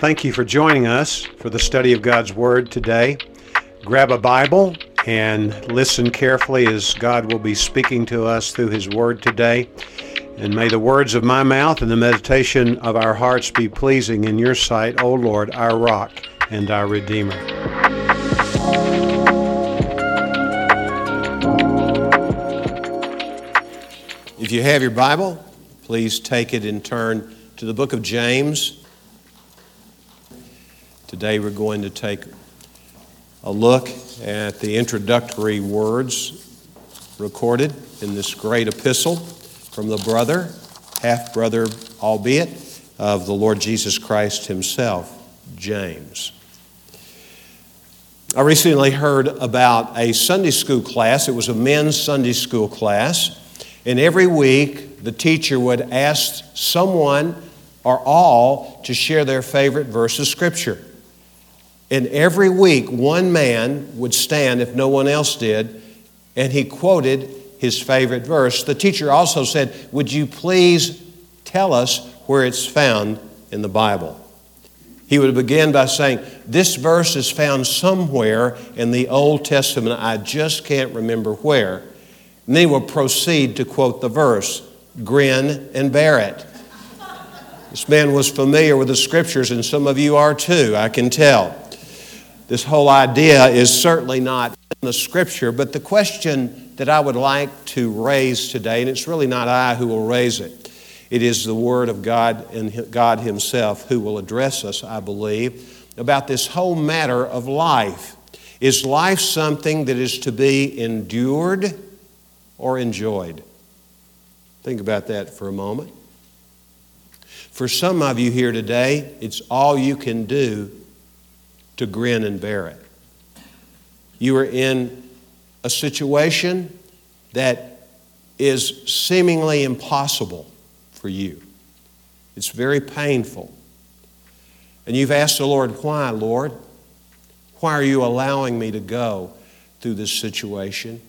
Thank you for joining us for the study of God's Word today. Grab a Bible and listen carefully as God will be speaking to us through His Word today. And may the words of my mouth and the meditation of our hearts be pleasing in your sight, O Lord, our rock and our Redeemer. If you have your Bible, please take it and turn to the book of James. Today we're going to take a look at the introductory words recorded in this great epistle from the brother, half brother, albeit, of the Lord Jesus Christ himself, James. I recently heard about a Sunday school class. It was a men's Sunday school class. And every week, the teacher would ask someone or all to share their favorite verse of Scripture. And every week, one man would stand, if no one else did, and he quoted his favorite verse. The teacher also said, Would you please tell us where it's found in the Bible? He would begin by saying, This verse is found somewhere in the Old Testament. I just can't remember where. And then he would proceed to quote the verse Grin and bear it. This man was familiar with the scriptures, and some of you are too, I can tell. This whole idea is certainly not in the scripture, but the question that I would like to raise today, and it's really not I who will raise it, it is the Word of God and God Himself who will address us, I believe, about this whole matter of life. Is life something that is to be endured or enjoyed? Think about that for a moment. For some of you here today, it's all you can do to grin and bear it. You are in a situation that is seemingly impossible for you. It's very painful. And you've asked the Lord, Why, Lord? Why are you allowing me to go through this situation?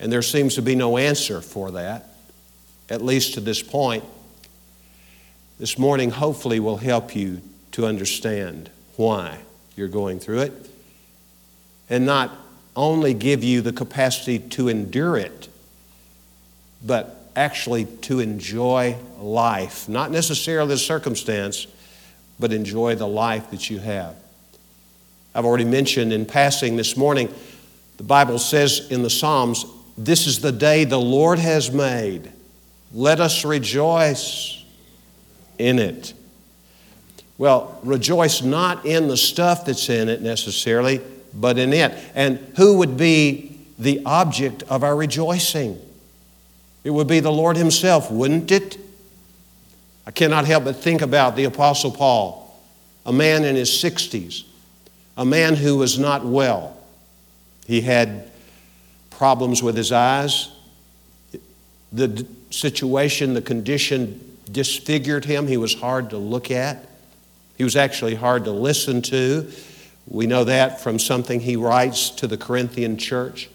And there seems to be no answer for that, at least to this point this morning hopefully will help you to understand why you're going through it and not only give you the capacity to endure it, but actually to enjoy life. Not necessarily the circumstance, but enjoy the life that you have. I've already mentioned in passing this morning, the Bible says in the Psalms, This is the day the Lord has made. Let us rejoice in it. Well, rejoice not in the stuff that's in it necessarily, but in it. And who would be the object of our rejoicing? It would be the Lord Himself, wouldn't it? I cannot help but think about the Apostle Paul, a man in his 60s, a man who was not well. He had problems with his eyes. The situation, the condition disfigured him. He was hard to look at. He was actually hard to listen to. We know that from something he writes to the Corinthian church.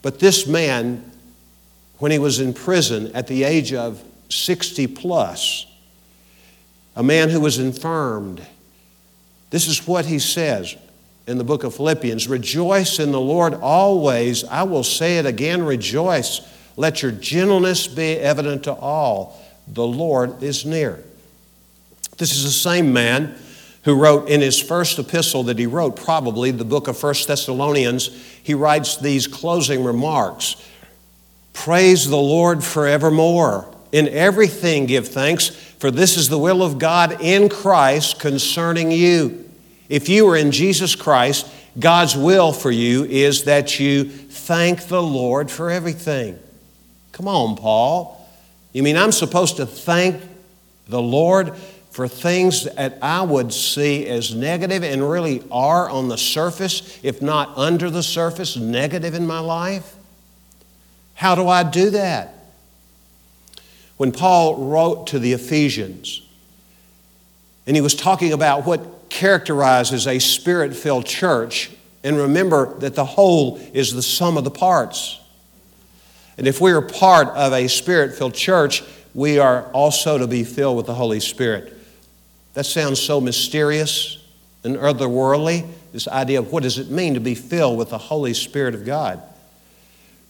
But this man, when he was in prison at the age of 60 plus, a man who was infirmed, this is what he says in the book of Philippians Rejoice in the Lord always. I will say it again, rejoice. Let your gentleness be evident to all the Lord is near. This is the same man who wrote in his first epistle that he wrote, probably the book of First Thessalonians, he writes these closing remarks Praise the Lord forevermore. In everything give thanks, for this is the will of God in Christ concerning you. If you are in Jesus Christ, God's will for you is that you thank the Lord for everything. Come on, Paul. You mean I'm supposed to thank the Lord for things that I would see as negative and really are on the surface, if not under the surface, negative in my life? How do I do that? When Paul wrote to the Ephesians, and he was talking about what characterizes a spirit filled church, and remember that the whole is the sum of the parts. And if we are part of a spirit filled church, we are also to be filled with the Holy Spirit. That sounds so mysterious and otherworldly. This idea of what does it mean to be filled with the Holy Spirit of God?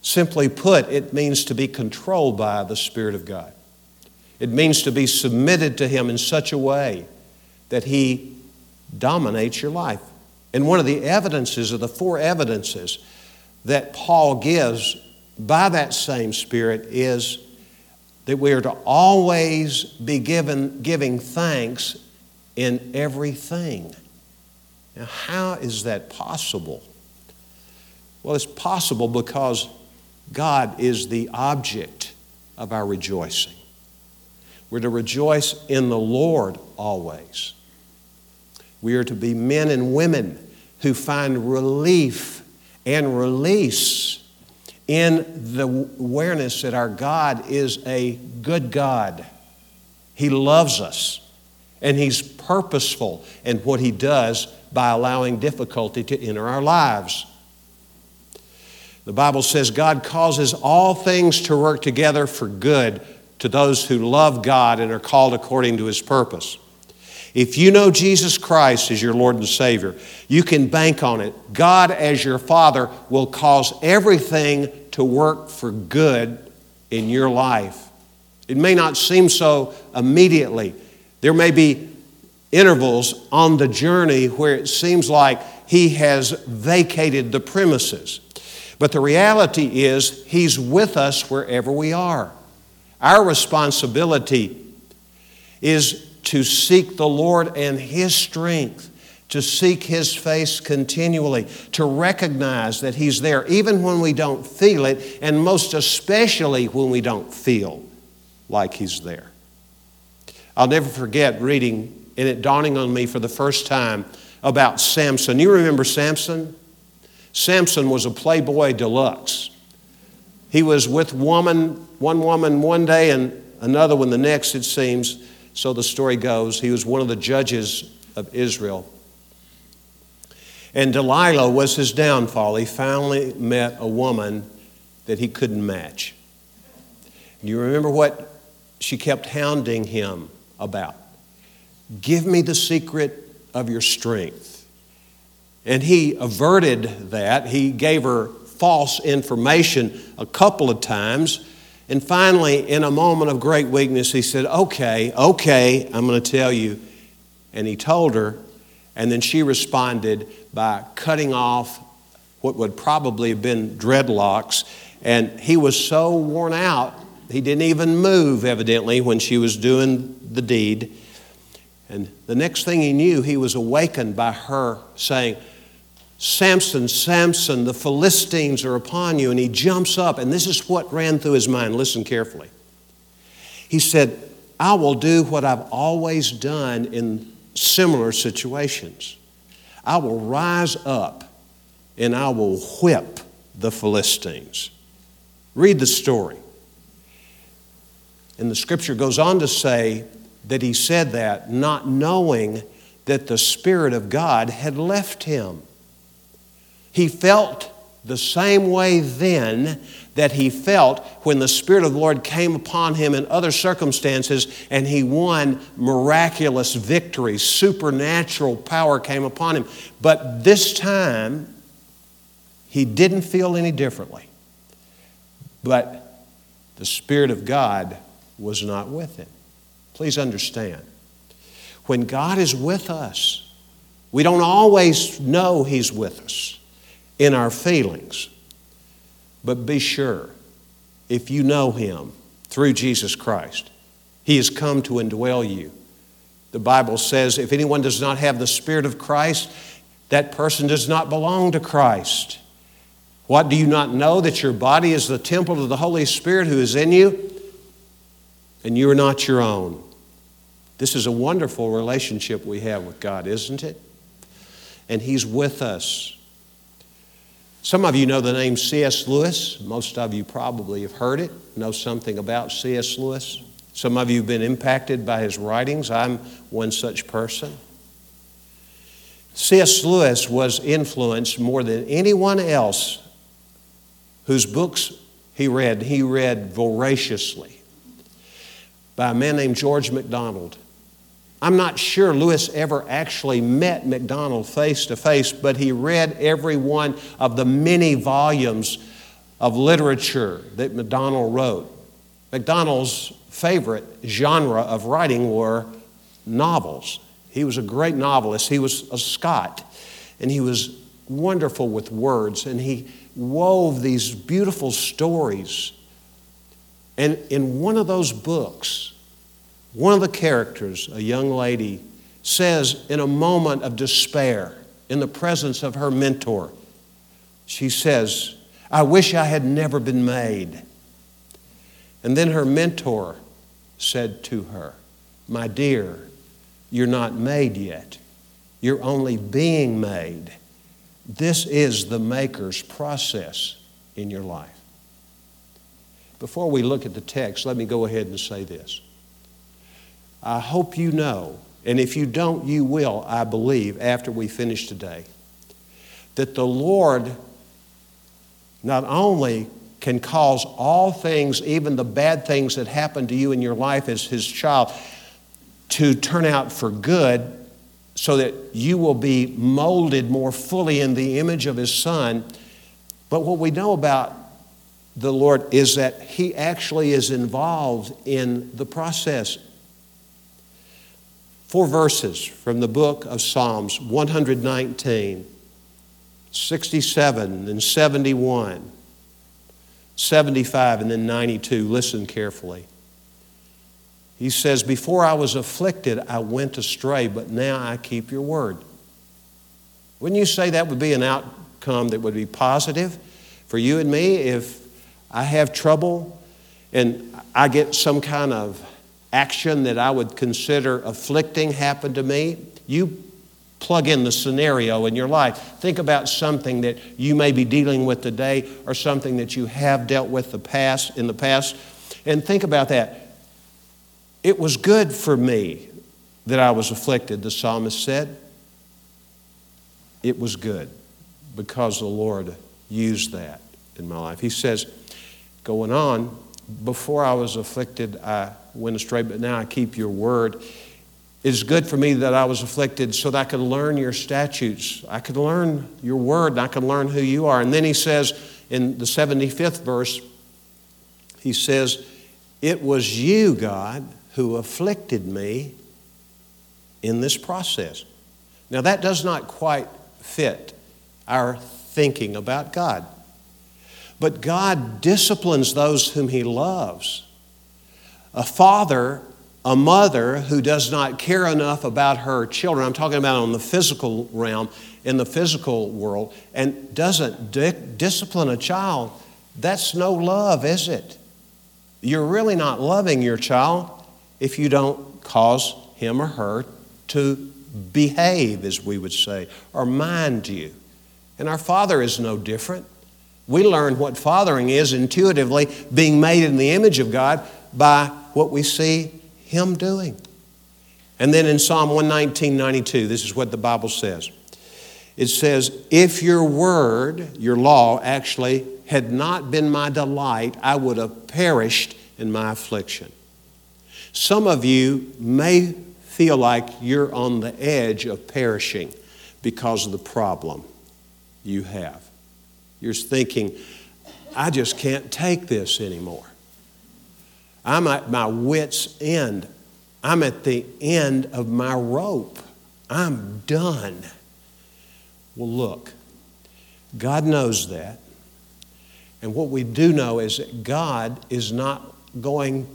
Simply put, it means to be controlled by the Spirit of God. It means to be submitted to Him in such a way that He dominates your life. And one of the evidences, of the four evidences that Paul gives by that same Spirit, is that we are to always be given, giving thanks in everything. Now, how is that possible? Well, it's possible because God is the object of our rejoicing. We're to rejoice in the Lord always. We are to be men and women who find relief and release in the awareness that our God is a good God. He loves us, and He's purposeful in what He does by allowing difficulty to enter our lives. The Bible says God causes all things to work together for good to those who love God and are called according to His purpose. If you know Jesus Christ as your Lord and Savior, you can bank on it. God, as your Father, will cause everything to work for good in your life. It may not seem so immediately. There may be intervals on the journey where it seems like He has vacated the premises. But the reality is, He's with us wherever we are. Our responsibility is to seek the Lord and His strength, to seek His face continually, to recognize that He's there even when we don't feel it, and most especially when we don't feel like He's there. I'll never forget reading and it dawning on me for the first time about Samson. You remember Samson? Samson was a playboy deluxe. He was with woman, one woman one day and another one the next, it seems. So the story goes. He was one of the judges of Israel. And Delilah was his downfall. He finally met a woman that he couldn't match. You remember what she kept hounding him about? Give me the secret of your strength. And he averted that. He gave her false information a couple of times. And finally, in a moment of great weakness, he said, Okay, okay, I'm going to tell you. And he told her, and then she responded by cutting off what would probably have been dreadlocks. And he was so worn out, he didn't even move, evidently, when she was doing the deed. And the next thing he knew, he was awakened by her saying, Samson, Samson, the Philistines are upon you. And he jumps up, and this is what ran through his mind. Listen carefully. He said, I will do what I've always done in similar situations. I will rise up and I will whip the Philistines. Read the story. And the scripture goes on to say that he said that not knowing that the Spirit of God had left him. He felt the same way then that he felt when the Spirit of the Lord came upon him in other circumstances and he won miraculous victories. Supernatural power came upon him. But this time, he didn't feel any differently. But the Spirit of God was not with him. Please understand. When God is with us, we don't always know He's with us in our feelings. But be sure, if you know Him through Jesus Christ, He has come to indwell you. The Bible says if anyone does not have the Spirit of Christ, that person does not belong to Christ. What do you not know that your body is the temple of the Holy Spirit who is in you? And you are not your own. This is a wonderful relationship we have with God, isn't it? And He's with us. Some of you know the name C.S. Lewis. Most of you probably have heard it, know something about C.S. Lewis. Some of you have been impacted by his writings. I'm one such person. C.S. Lewis was influenced more than anyone else whose books he read, he read voraciously by a man named George MacDonald. I'm not sure Lewis ever actually met MacDonald face to face, but he read every one of the many volumes of literature that MacDonald wrote. MacDonald's favorite genre of writing were novels. He was a great novelist. He was a Scot, and he was wonderful with words, and he wove these beautiful stories. And in one of those books, one of the characters, a young lady, says in a moment of despair, in the presence of her mentor, she says, I wish I had never been made. And then her mentor said to her, My dear, you're not made yet. You're only being made. This is the Maker's process in your life. Before we look at the text, let me go ahead and say this. I hope you know, and if you don't, you will, I believe, after we finish today, that the Lord not only can cause all things, even the bad things that happen to you in your life as His child, to turn out for good so that you will be molded more fully in the image of His Son. But what we know about the Lord is that He actually is involved in the process. Four verses from the book of Psalms 119, 67, and 71, 75, and then 92. Listen carefully. He says, Before I was afflicted, I went astray, but now I keep your word. Wouldn't you say that would be an outcome that would be positive for you and me if I have trouble and I get some kind of action that I would consider afflicting happen to me? You plug in the scenario in your life. Think about something that you may be dealing with today or something that you have dealt with the past in the past and think about that. It was good for me that I was afflicted, the psalmist said. It was good because the Lord used that in my life. He says, going on, before I was afflicted, I went astray, but now I keep your word. It's good for me that I was afflicted so that I could learn your statutes. I could learn your word and I could learn who you are. And then he says in the 75th verse, he says, It was you, God, who afflicted me in this process. Now, that does not quite fit our thinking about God. But God disciplines those whom He loves. A father, a mother who does not care enough about her children, I'm talking about on the physical realm, in the physical world, and doesn't di- discipline a child, that's no love, is it? You're really not loving your child if you don't cause him or her to behave, as we would say, or mind you. And our Father is no different. We learn what fathering is intuitively, being made in the image of God by what we see Him doing. And then in Psalm 119, 92, this is what the Bible says. It says, If your word, your law, actually had not been my delight, I would have perished in my affliction. Some of you may feel like you're on the edge of perishing because of the problem you have. You're thinking, I just can't take this anymore. I'm at my wits' end. I'm at the end of my rope. I'm done. Well, look, God knows that. And what we do know is that God is not going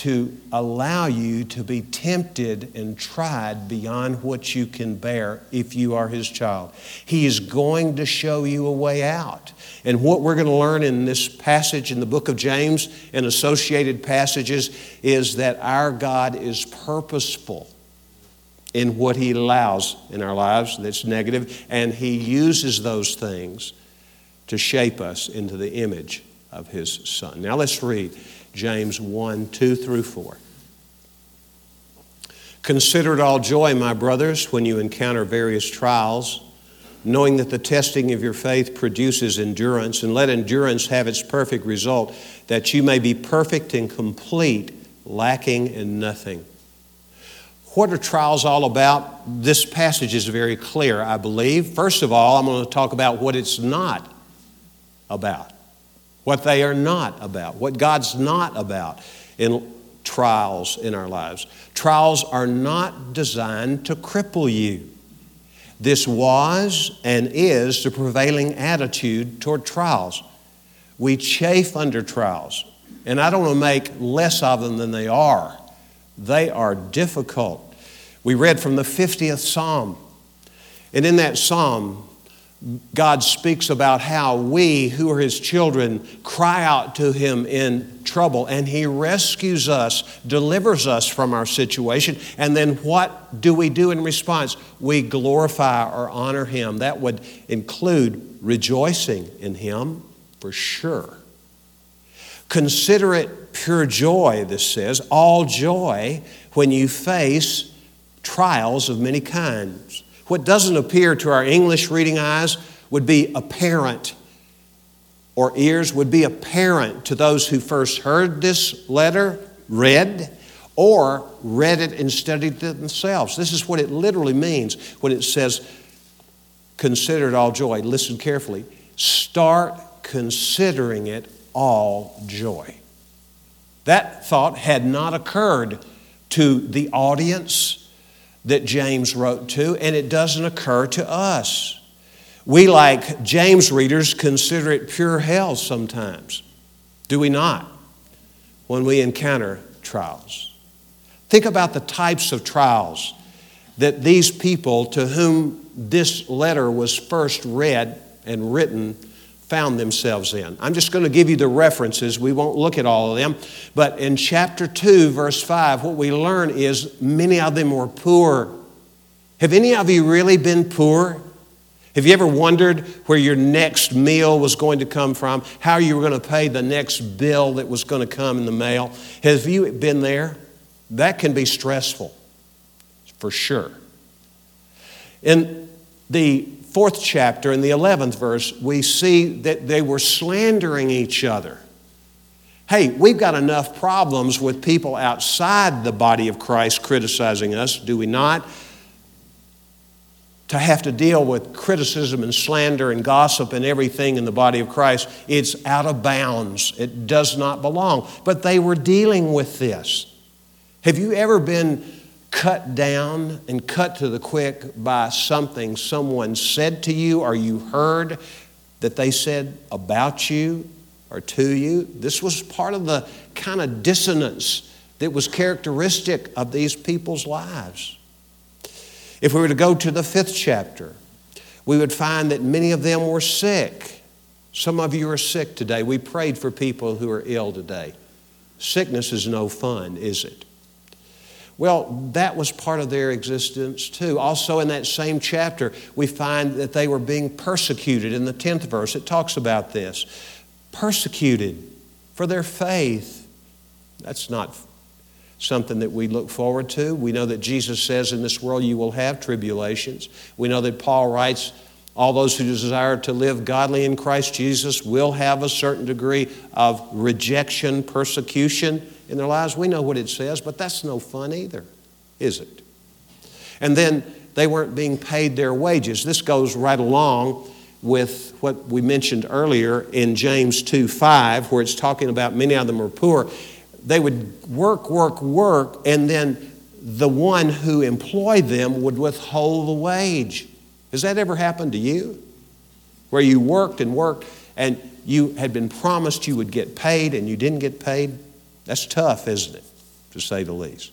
to allow you to be tempted and tried beyond what you can bear if you are His child. He is going to show you a way out. And what we're going to learn in this passage in the book of James and associated passages is that our God is purposeful in what He allows in our lives that's negative, and He uses those things to shape us into the image of His Son. Now let's read. James 1 2 through 4. Consider it all joy, my brothers, when you encounter various trials, knowing that the testing of your faith produces endurance, and let endurance have its perfect result, that you may be perfect and complete, lacking in nothing. What are trials all about? This passage is very clear, I believe. First of all, I'm going to talk about what it's not about, what they are not about, what God's not about in trials in our lives. Trials are not designed to cripple you. This was and is the prevailing attitude toward trials. We chafe under trials, and I don't want to make less of them than they are. They are difficult. We read from the 50th Psalm. And in that psalm, God speaks about how we, who are His children, cry out to Him in trouble, and He rescues us, delivers us from our situation. And then what do we do in response? We glorify or honor Him. That would include rejoicing in Him for sure. Consider it pure joy, this says, all joy when you face trials of many kinds. What doesn't appear to our English reading eyes would be apparent, or ears would be apparent to those who first heard this letter, read, or read it and studied it themselves. This is what it literally means when it says, Consider it all joy. Listen carefully. Start considering it all joy. That thought had not occurred to the audience that James wrote to, and it doesn't occur to us. We, like James readers, consider it pure hell sometimes. Do we not? When we encounter trials. Think about the types of trials that these people to whom this letter was first read and written found themselves in. I'm just going to give you the references. We won't look at all of them. But in chapter 2, verse 5, what we learn is many of them were poor. Have any of you really been poor? Have you ever wondered where your next meal was going to come from? How you were going to pay the next bill that was going to come in the mail? Have you been there? That can be stressful, for sure. In the fourth chapter, in the 11th verse, we see that they were slandering each other. Hey, we've got enough problems with people outside the body of Christ criticizing us, do we not? To have to deal with criticism and slander and gossip and everything in the body of Christ, it's out of bounds. It does not belong. But they were dealing with this. Have you ever been cut down and cut to the quick by something someone said to you or you heard that they said about you or to you. This was part of the kind of dissonance that was characteristic of these people's lives. If we were to go to the fifth chapter, we would find that many of them were sick. Some of you are sick today. We prayed for people who are ill today. Sickness is no fun, is it? Well, that was part of their existence too. Also, in that same chapter, we find that they were being persecuted. In the 10th verse, it talks about this persecuted for their faith. That's not something that we look forward to. We know that Jesus says, In this world you will have tribulations. We know that Paul writes, all those who desire to live godly in Christ Jesus will have a certain degree of rejection, persecution in their lives. We know what it says, but that's no fun either, is it? And then they weren't being paid their wages. This goes right along with what we mentioned earlier in James 2 5, where it's talking about many of them are poor. They would work, work, work, and then the one who employed them would withhold the wage. Has that ever happened to you? Where you worked and worked and you had been promised you would get paid and you didn't get paid? That's tough, isn't it? To say the least.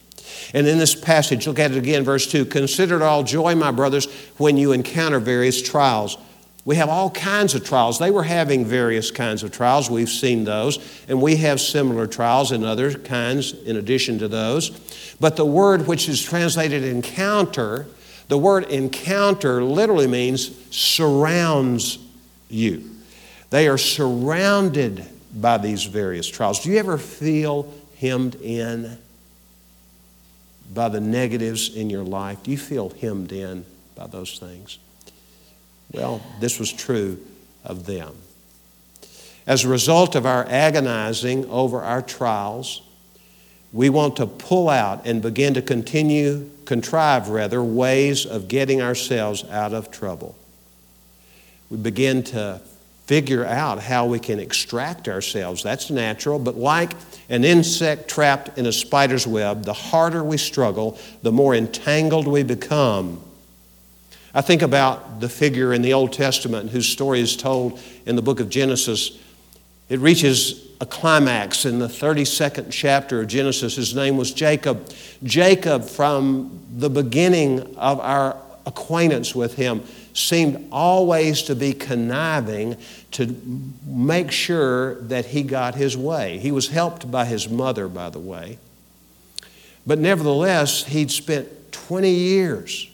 And in this passage, look at it again, verse 2 Consider it all joy, my brothers, when you encounter various trials. We have all kinds of trials. They were having various kinds of trials. We've seen those. And we have similar trials and other kinds in addition to those. But the word which is translated encounter, the word encounter literally means surrounds you. They are surrounded by these various trials. Do you ever feel hemmed in by the negatives in your life? Do you feel hemmed in by those things? Well, this was true of them. As a result of our agonizing over our trials, we want to pull out and begin to continue, contrive rather, ways of getting ourselves out of trouble. We begin to figure out how we can extract ourselves. That's natural, but like an insect trapped in a spider's web, the harder we struggle, the more entangled we become. I think about the figure in the Old Testament whose story is told in the book of Genesis. It reaches a climax in the 32nd chapter of Genesis. His name was Jacob. Jacob, from the beginning of our acquaintance with him, seemed always to be conniving to make sure that he got his way. He was helped by his mother, by the way. But nevertheless, he'd spent 20 years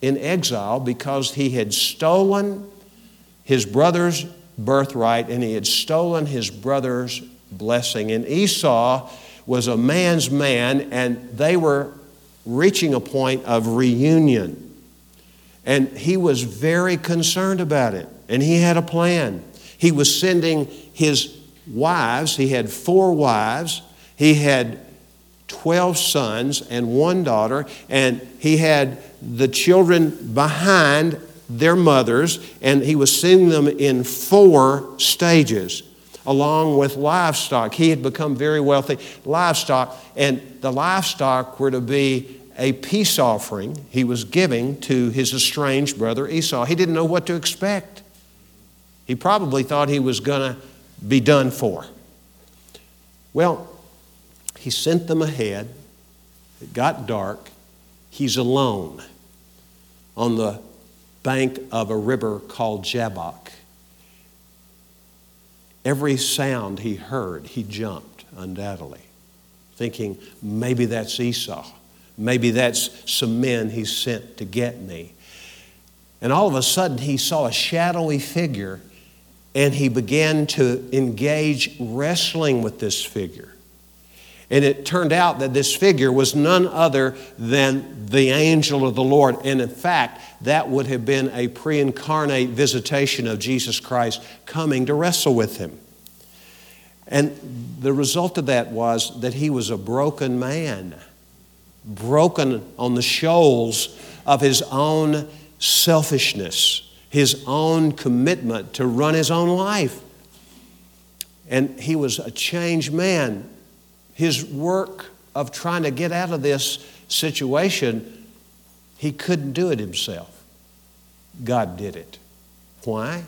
in exile because he had stolen his brother's birthright and he had stolen his brother's blessing. And Esau was a man's man, and they were reaching a point of reunion. And he was very concerned about it. And he had a plan. He was sending his wives, he had four wives, he had 12 sons and one daughter, and he had the children behind their mothers, and he was sending them in four stages along with livestock. He had become very wealthy. Livestock, and the livestock were to be a peace offering he was giving to his estranged brother Esau. He didn't know what to expect. He probably thought he was going to be done for. Well, he sent them ahead. It got dark. He's alone on the bank of a river called Jabbok. Every sound he heard, he jumped, undoubtedly, thinking, maybe that's Esau. Maybe that's some men he sent to get me. And all of a sudden, he saw a shadowy figure and he began to engage wrestling with this figure. And it turned out that this figure was none other than the angel of the Lord. And in fact, that would have been a pre incarnate visitation of Jesus Christ coming to wrestle with him. And the result of that was that he was a broken man broken on the shoals of his own selfishness, his own commitment to run his own life. And he was a changed man. His work of trying to get out of this situation, he couldn't do it himself. God did it. Why?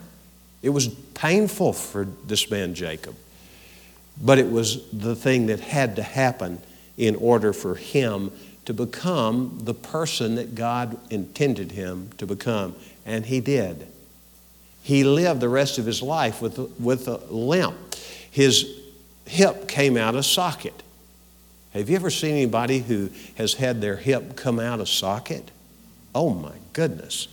It was painful for this man, Jacob, but it was the thing that had to happen in order for him to become the person that God intended him to become. And he did. He lived the rest of his life with, with a limp. His hip came out of socket. Have you ever seen anybody who has had their hip come out of socket? Oh my goodness.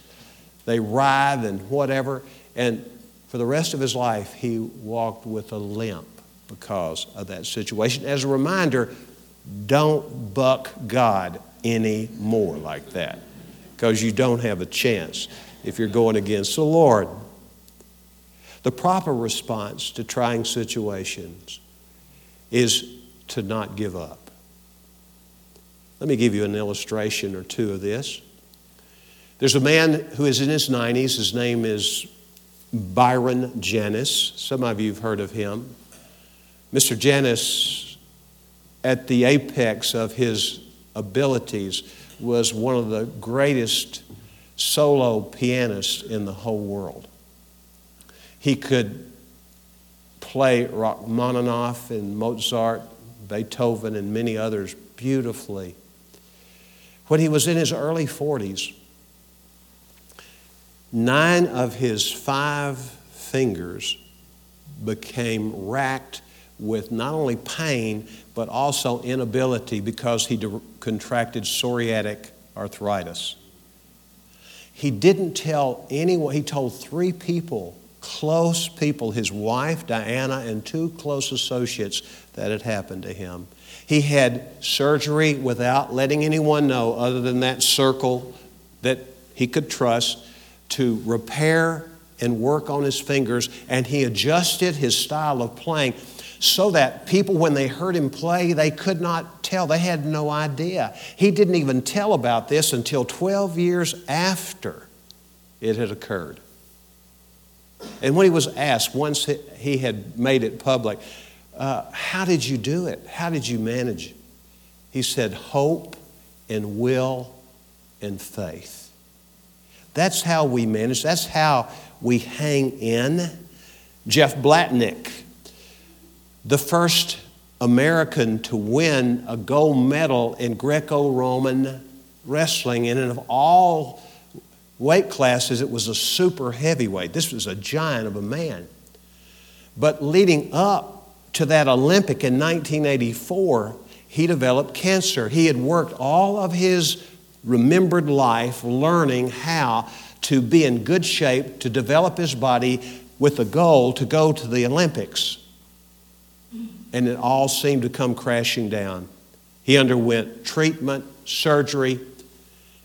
They writhe and whatever. And for the rest of his life, he walked with a limp because of that situation. As a reminder, don't buck God anymore like that because you don't have a chance if you're going against the Lord. The proper response to trying situations is to not give up. Let me give you an illustration or two of this. There's a man who is in his 90s. His name is Byron Janis. Some of you have heard of him. Mr. Janis at the apex of his abilities, was one of the greatest solo pianists in the whole world. He could play Rachmaninoff and Mozart, Beethoven, and many others beautifully. When he was in his early 40s, nine of his five fingers became racked with not only pain, but also inability because he de- contracted psoriatic arthritis. He didn't tell anyone, he told three people, close people, his wife, Diana, and two close associates, that had happened to him. He had surgery without letting anyone know, other than that circle that he could trust, to repair and work on his fingers, and he adjusted his style of playing so that people, when they heard him play, they could not tell. They had no idea. He didn't even tell about this until 12 years after it had occurred. And when he was asked, once he had made it public, uh, how did you do it? How did you manage? He said, hope and will and faith. That's how we manage, that's how we hang in. Jeff Blatnick, the first American to win a gold medal in Greco Roman wrestling, and of all weight classes, it was a super heavyweight. This was a giant of a man. But leading up to that Olympic in 1984, he developed cancer. He had worked all of his remembered life learning how to be in good shape, to develop his body with the goal to go to the Olympics. And it all seemed to come crashing down. He underwent treatment, surgery,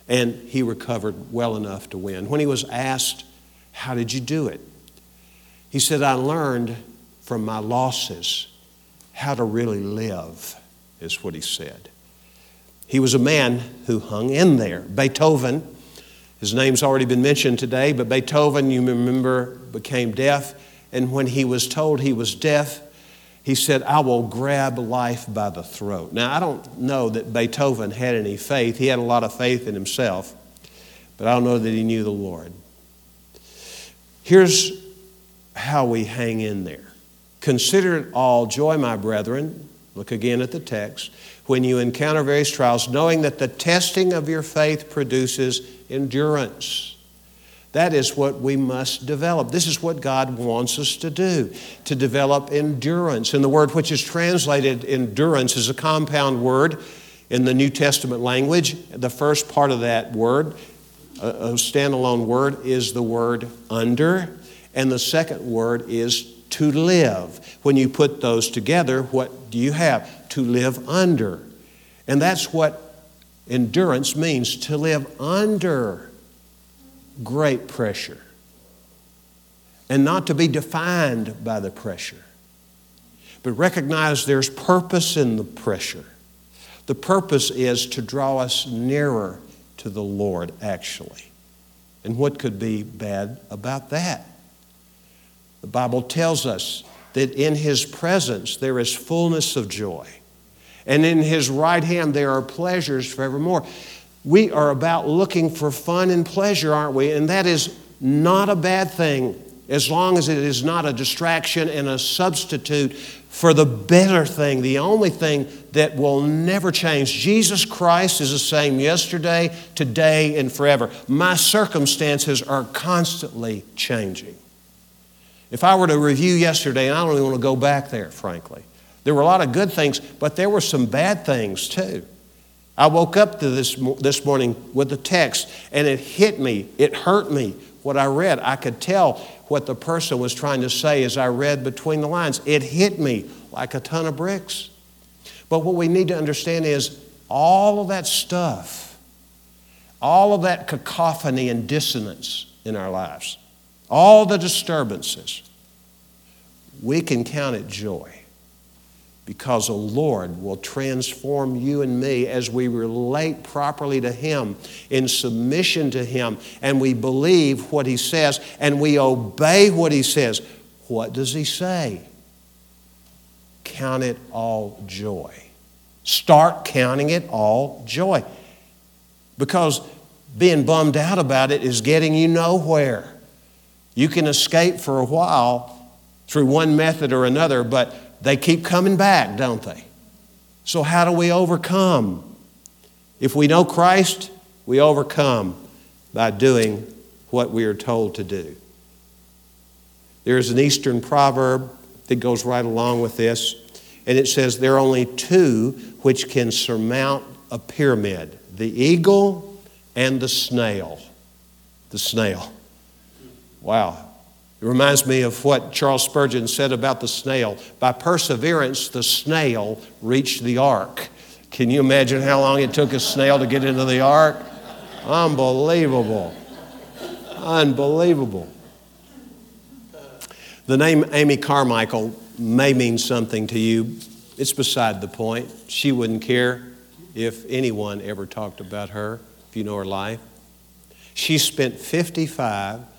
and he recovered well enough to win. When he was asked, How did you do it? He said, I learned from my losses how to really live, is what he said. He was a man who hung in there. Beethoven, his name's already been mentioned today, but Beethoven, you remember, became deaf. And when he was told he was deaf, he said, I will grab life by the throat. Now, I don't know that Beethoven had any faith. He had a lot of faith in himself, but I don't know that he knew the Lord. Here's how we hang in there Consider it all joy, my brethren. Look again at the text when you encounter various trials, knowing that the testing of your faith produces endurance. That is what we must develop. This is what God wants us to do, to develop endurance. And the word which is translated endurance is a compound word in the New Testament language. The first part of that word, a standalone word, is the word under, and the second word is to live. When you put those together, what do you have? to live under. And that's what endurance means to live under great pressure and not to be defined by the pressure, but recognize there's purpose in the pressure. The purpose is to draw us nearer to the Lord, actually. And what could be bad about that? The Bible tells us that in His presence there is fullness of joy and in his right hand there are pleasures forevermore. We are about looking for fun and pleasure, aren't we? And that is not a bad thing as long as it is not a distraction and a substitute for the better thing, the only thing that will never change. Jesus Christ is the same yesterday, today, and forever. My circumstances are constantly changing. If I were to review yesterday, and I don't even want to go back there, frankly, there were a lot of good things, but there were some bad things too. I woke up to this, this morning with the text, and it hit me. It hurt me what I read. I could tell what the person was trying to say as I read between the lines. It hit me like a ton of bricks. But what we need to understand is all of that stuff, all of that cacophony and dissonance in our lives, all the disturbances, we can count it joy because the Lord will transform you and me as we relate properly to Him, in submission to Him, and we believe what He says and we obey what He says. What does He say? Count it all joy. Start counting it all joy. Because being bummed out about it is getting you nowhere. You can escape for a while through one method or another, but they keep coming back, don't they? So, how do we overcome? If we know Christ, we overcome by doing what we are told to do. There's an Eastern proverb that goes right along with this, and it says there are only two which can surmount a pyramid the eagle and the snail. The snail. Wow, it reminds me of what Charles Spurgeon said about the snail. By perseverance, the snail reached the ark. Can you imagine how long it took a snail to get into the ark? Unbelievable. Unbelievable. The name Amy Carmichael may mean something to you. It's beside the point. She wouldn't care if anyone ever talked about her, if you know her life. She spent 55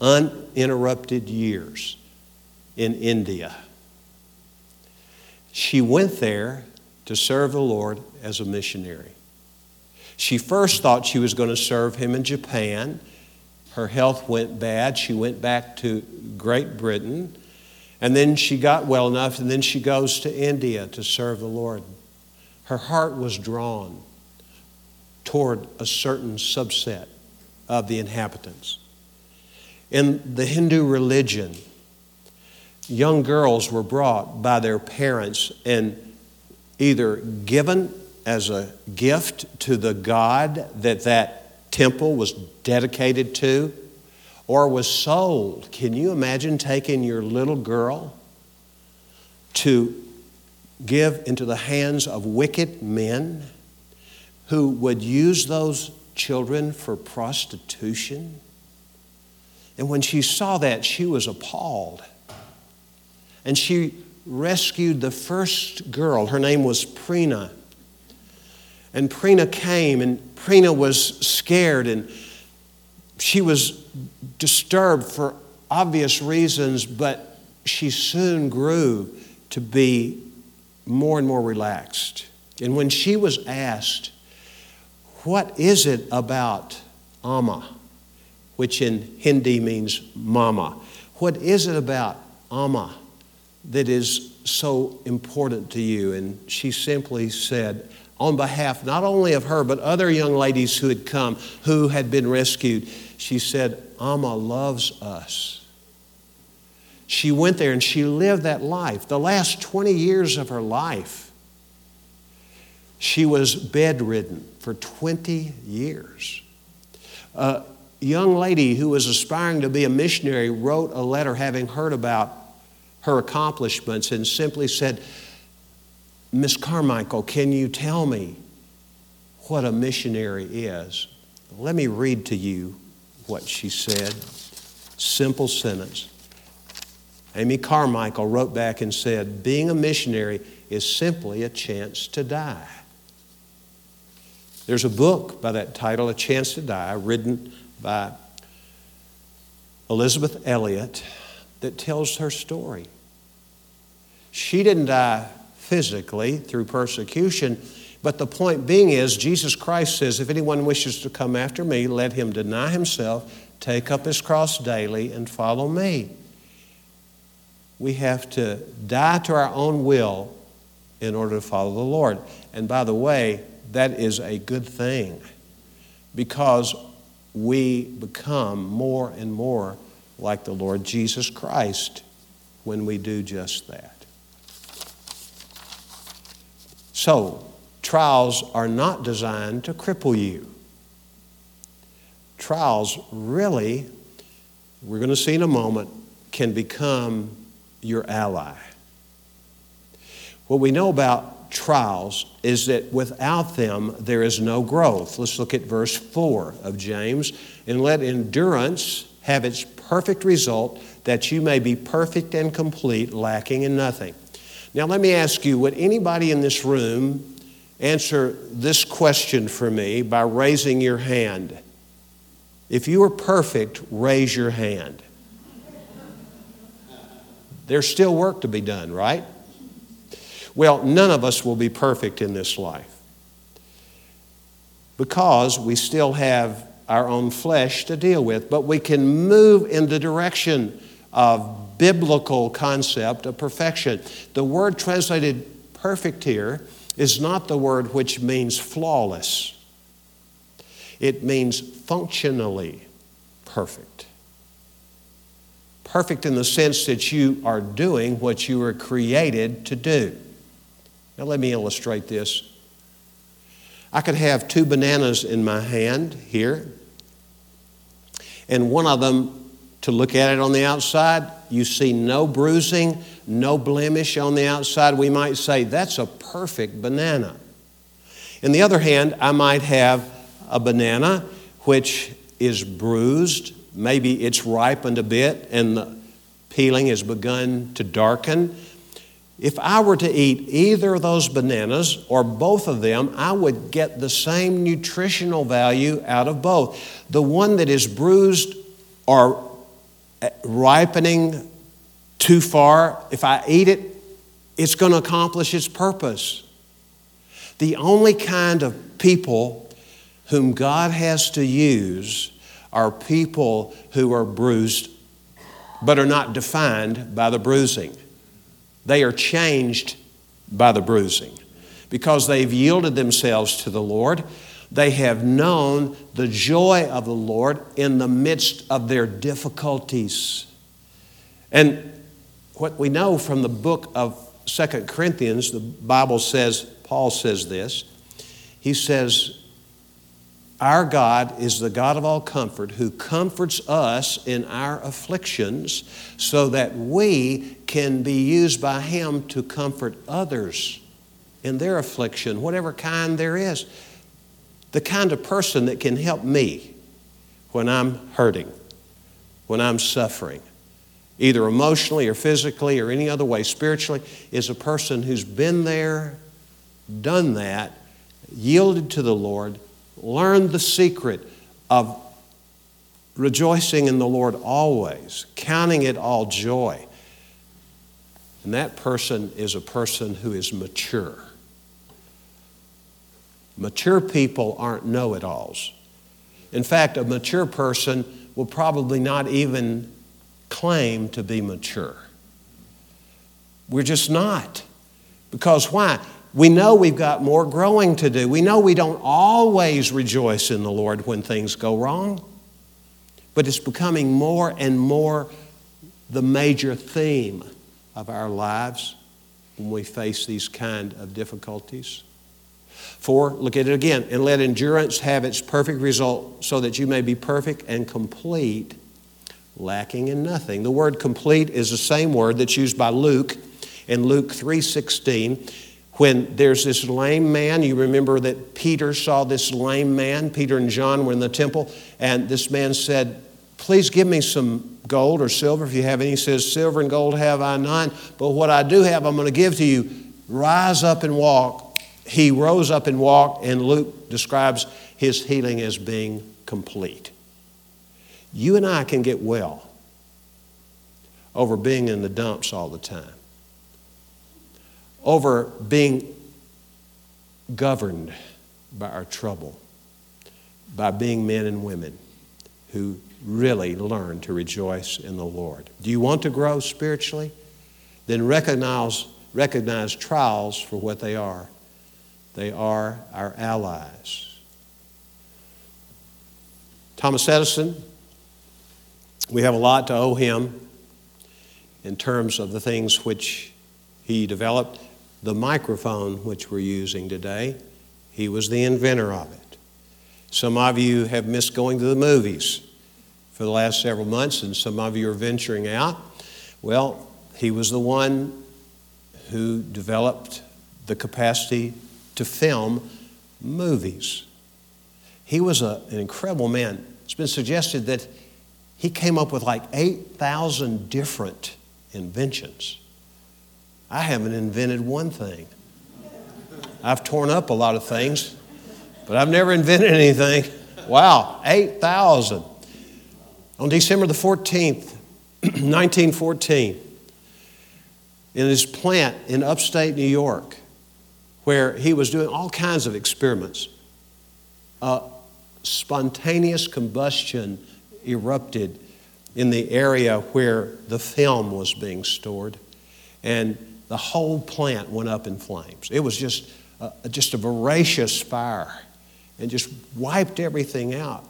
uninterrupted years in India. She went there to serve the Lord as a missionary. She first thought she was going to serve him in Japan. Her health went bad. She went back to Great Britain. And then she got well enough, and then she goes to India to serve the Lord. Her heart was drawn toward a certain subset of the inhabitants. In the Hindu religion, young girls were brought by their parents and either given as a gift to the God that that temple was dedicated to, or was sold. Can you imagine taking your little girl to give into the hands of wicked men who would use those children for prostitution? And when she saw that, she was appalled. And she rescued the first girl. Her name was Preena. And Preena came, and Preena was scared, and she was disturbed for obvious reasons, but she soon grew to be more and more relaxed. And when she was asked, What is it about Amma, which in Hindi means mama, what is it about Amma that is so important to you? And she simply said, on behalf not only of her, but other young ladies who had come, who had been rescued. She said, Amma loves us. She went there and she lived that life. The last 20 years of her life, she was bedridden for 20 years. A young lady who was aspiring to be a missionary wrote a letter having heard about her accomplishments and simply said, Miss Carmichael, can you tell me what a missionary is? Let me read to you what she said. Simple sentence. Amy Carmichael wrote back and said, Being a missionary is simply a chance to die. There's a book by that title, A Chance to Die, written by Elizabeth Elliot, that tells her story. She didn't die physically through persecution. But the point being is, Jesus Christ says, If anyone wishes to come after me, let him deny himself, take up his cross daily, and follow me. We have to die to our own will in order to follow the Lord. And by the way, that is a good thing because we become more and more like the Lord Jesus Christ when we do just that. So, trials are not designed to cripple you. Trials really, we're going to see in a moment, can become your ally. What we know about trials is that without them there is no growth. Let's look at verse 4 of James. And let endurance have its perfect result, that you may be perfect and complete, lacking in nothing. Now, let me ask you would anybody in this room answer this question for me by raising your hand? If you are perfect, raise your hand. There's still work to be done, right? Well, none of us will be perfect in this life because we still have our own flesh to deal with, but we can move in the direction of biblical concept of perfection. The word translated perfect here is not the word which means flawless, it means functionally perfect. Perfect in the sense that you are doing what you were created to do. Now, let me illustrate this. I could have two bananas in my hand here, and one of them to look at it on the outside, you see no bruising, no blemish on the outside. We might say that's a perfect banana. In the other hand, I might have a banana which is bruised, maybe it's ripened a bit and the peeling has begun to darken. If I were to eat either of those bananas or both of them, I would get the same nutritional value out of both. The one that is bruised or uh, ripening too far, if I eat it, it's going to accomplish its purpose. The only kind of people whom God has to use are people who are bruised but are not defined by the bruising. They are changed by the bruising because they've yielded themselves to the Lord. They have known the joy of the Lord in the midst of their difficulties. And what we know from the book of Second Corinthians, the Bible says, Paul says this. He says, Our God is the God of all comfort who comforts us in our afflictions so that we can be used by Him to comfort others in their affliction, whatever kind there is. The kind of person that can help me when I'm hurting, when I'm suffering either emotionally or physically or any other way, spiritually, is a person who's been there, done that, yielded to the Lord, learned the secret of rejoicing in the Lord always, counting it all joy. And that person is a person who is mature. Mature people aren't know it alls. In fact, a mature person will probably not even claim to be mature. We're just not. Because why? We know we've got more growing to do. We know we don't always rejoice in the Lord when things go wrong, but it's becoming more and more the major theme of our lives when we face these kind of difficulties. Four, look at it again, and let endurance have its perfect result so that you may be perfect and complete lacking in nothing. The word complete is the same word that's used by Luke in Luke 3:16 when there's this lame man, you remember that Peter saw this lame man. Peter and John were in the temple, and this man said, Please give me some gold or silver if you have any. He says, Silver and gold have I none, but what I do have, I'm going to give to you. Rise up and walk. He rose up and walked, and Luke describes his healing as being complete. You and I can get well over being in the dumps all the time, over being governed by our trouble, by being men and women who really learn to rejoice in the Lord. Do you want to grow spiritually? Then recognize, recognize trials for what they are. They are our allies. Thomas Edison we have a lot to owe him in terms of the things which he developed. The microphone which we're using today, he was the inventor of it. Some of you have missed going to the movies for the last several months, and some of you are venturing out. Well, he was the one who developed the capacity to film movies. He was a, an incredible man. It's been suggested that he came up with like 8,000 different inventions. I haven't invented one thing. I've torn up a lot of things, but I've never invented anything. Wow, 8,000. On December the 14th, 1914, in his plant in upstate New York, where he was doing all kinds of experiments, spontaneous combustion erupted in the area where the film was being stored, and the whole plant went up in flames. It was just, just a voracious fire and just wiped everything out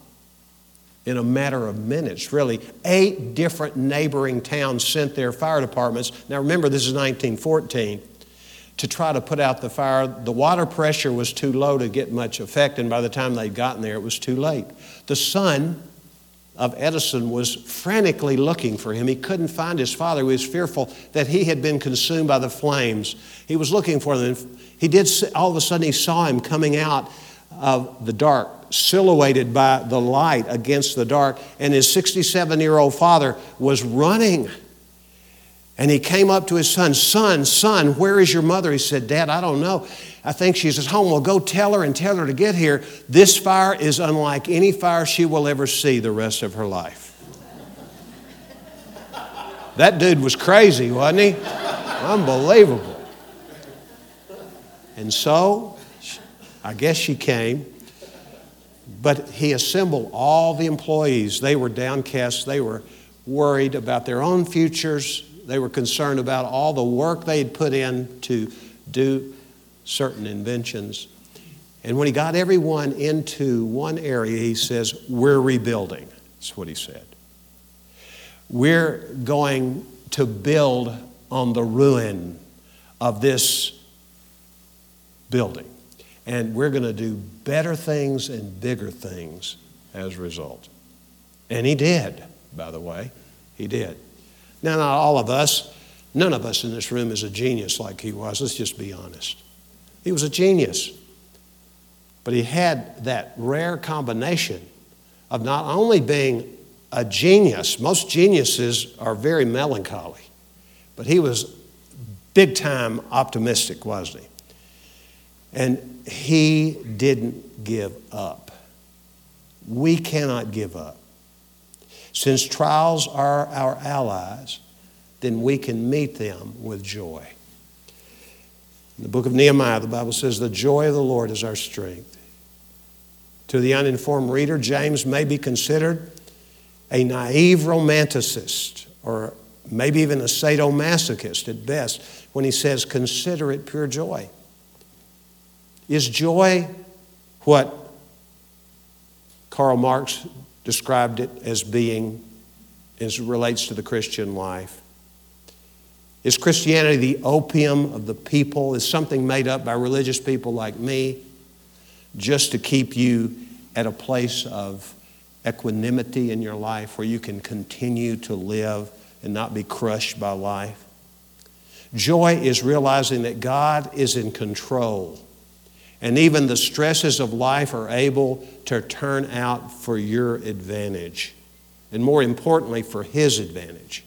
in a matter of minutes, really. Eight different neighboring towns sent their fire departments. Now remember, this is 1914 to try to put out the fire. The water pressure was too low to get much effect, and by the time they'd gotten there, it was too late. The son of Edison was frantically looking for him. He couldn't find his father. He was fearful that he had been consumed by the flames. He was looking for them. He did, all of a sudden, he saw him coming out of the dark, silhouetted by the light against the dark, and his 67 year old father was running. And he came up to his son, Son, son, where is your mother? He said, Dad, I don't know. I think she's at home. Well, go tell her and tell her to get here. This fire is unlike any fire she will ever see the rest of her life. that dude was crazy, wasn't he? Unbelievable. And so, I guess she came, but he assembled all the employees. They were downcast, they were worried about their own futures, they were concerned about all the work they had put in to do certain inventions. And when he got everyone into one area, he says, We're rebuilding. That's what he said. We're going to build on the ruin of this building. And we're going to do better things and bigger things as a result. And he did, by the way. He did. Now, not all of us, none of us in this room is a genius like he was. Let's just be honest. He was a genius. But he had that rare combination of not only being a genius, most geniuses are very melancholy, but he was big time optimistic, wasn't he? And he didn't give up. We cannot give up. Since trials are our allies, then we can meet them with joy. In the book of Nehemiah, the Bible says, The joy of the Lord is our strength. To the uninformed reader, James may be considered a naive romanticist or maybe even a sadomasochist at best when he says, Consider it pure joy. Is joy what Karl Marx described it as being as it relates to the Christian life. Is Christianity the opium of the people? Is something made up by religious people like me just to keep you at a place of equanimity in your life where you can continue to live and not be crushed by life? Joy is realizing that God is in control and even the stresses of life are able to turn out for your advantage. And more importantly, for His advantage.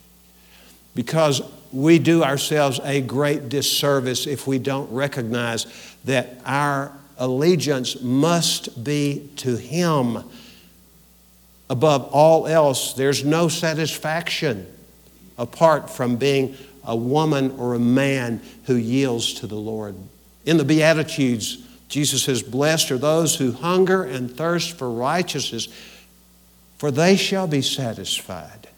Because we do ourselves a great disservice if we don't recognize that our allegiance must be to Him. Above all else, there's no satisfaction apart from being a woman or a man who yields to the Lord. In the Beatitudes, Jesus says, Blessed are those who hunger and thirst for righteousness, for they shall be satisfied.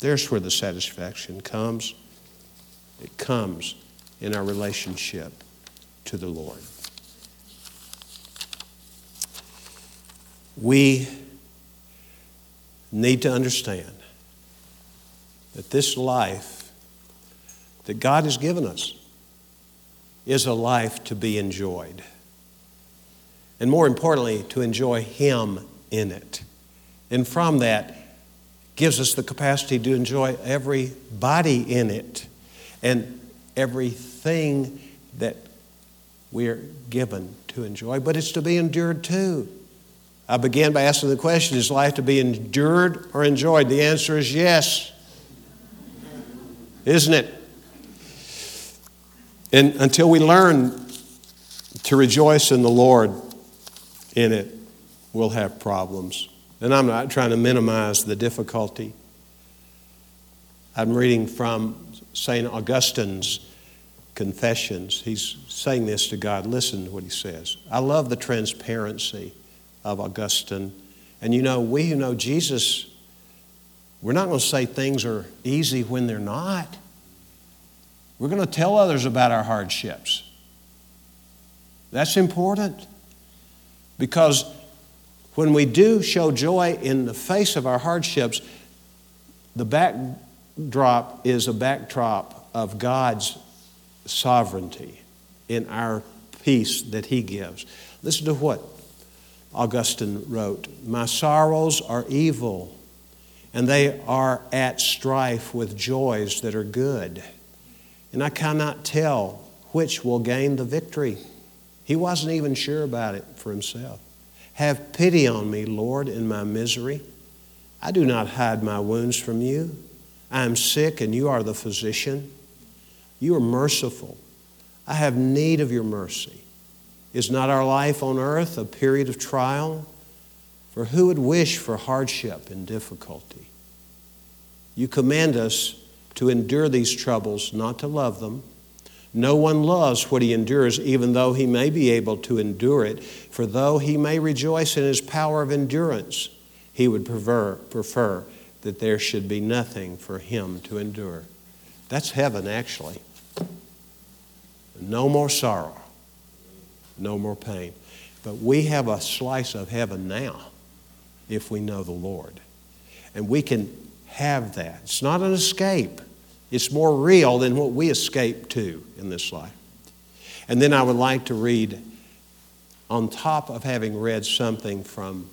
There's where the satisfaction comes. It comes in our relationship to the Lord. We need to understand that this life that God has given us is a life to be enjoyed. And more importantly, to enjoy Him in it. And from that, gives us the capacity to enjoy everybody in it and everything that we're given to enjoy, but it's to be endured too. I began by asking the question is life to be endured or enjoyed? The answer is yes. Isn't it? And until we learn to rejoice in the Lord in it, we'll have problems. And I'm not trying to minimize the difficulty. I'm reading from St. Augustine's Confessions. He's saying this to God. Listen to what he says. I love the transparency of Augustine. And you know, we who know Jesus, we're not going to say things are easy when they're not. We're going to tell others about our hardships. That's important because when we do show joy in the face of our hardships, the backdrop is a backdrop of God's sovereignty in our peace that He gives. Listen to what Augustine wrote My sorrows are evil, and they are at strife with joys that are good and I cannot tell which will gain the victory. He wasn't even sure about it for himself. Have pity on me, Lord, in my misery. I do not hide my wounds from you. I am sick and you are the physician. You are merciful. I have need of your mercy. Is not our life on earth a period of trial? For who would wish for hardship and difficulty? You command us to endure these troubles, not to love them. No one loves what he endures, even though he may be able to endure it. For though he may rejoice in his power of endurance, he would prefer, prefer that there should be nothing for him to endure. That's heaven, actually. No more sorrow, no more pain. But we have a slice of heaven now if we know the Lord. And we can have that. It's not an escape, it's more real than what we escape to in this life. And then I would like to read, on top of having read something from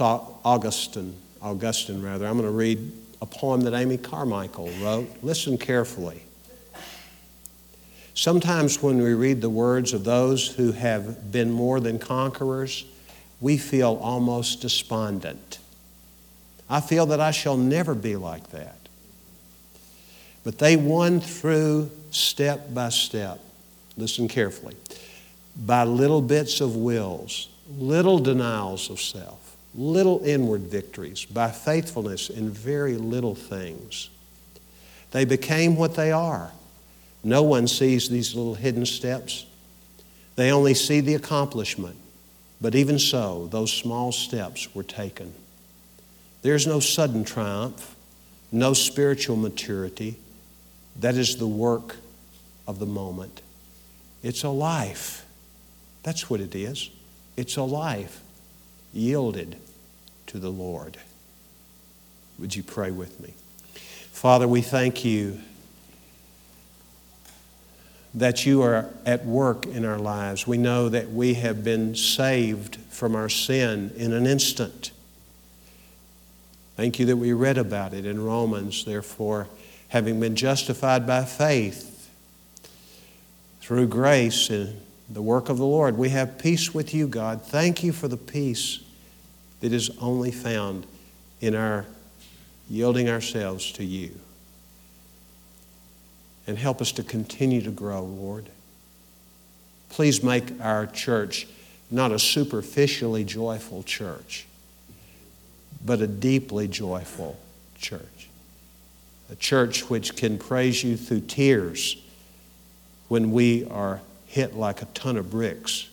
Augustine, Augustine rather, I'm going to read a poem that Amy Carmichael wrote. Listen carefully. Sometimes when we read the words of those who have been more than conquerors, we feel almost despondent. I feel that I shall never be like that. But they won through step by step. Listen carefully. By little bits of wills, little denials of self, little inward victories, by faithfulness in very little things. They became what they are no one sees these little hidden steps. They only see the accomplishment. But even so, those small steps were taken. There's no sudden triumph, no spiritual maturity. That is the work of the moment. It's a life. That's what it is. It's a life yielded to the Lord. Would you pray with me? Father, we thank you that you are at work in our lives. We know that we have been saved from our sin in an instant. Thank you that we read about it in Romans. Therefore, having been justified by faith through grace in the work of the Lord, we have peace with you, God. Thank you for the peace that is only found in our yielding ourselves to you and help us to continue to grow, Lord. Please make our church not a superficially joyful church, but a deeply joyful church. A church which can praise you through tears when we are hit like a ton of bricks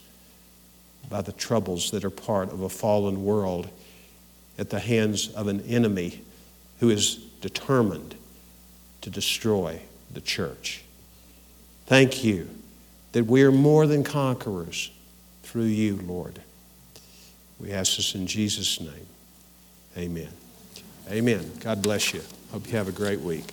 by the troubles that are part of a fallen world at the hands of an enemy who is determined to destroy the church. Thank you that we are more than conquerors through you, Lord. We ask this in Jesus' name. Amen. Amen. God bless you. Hope you have a great week.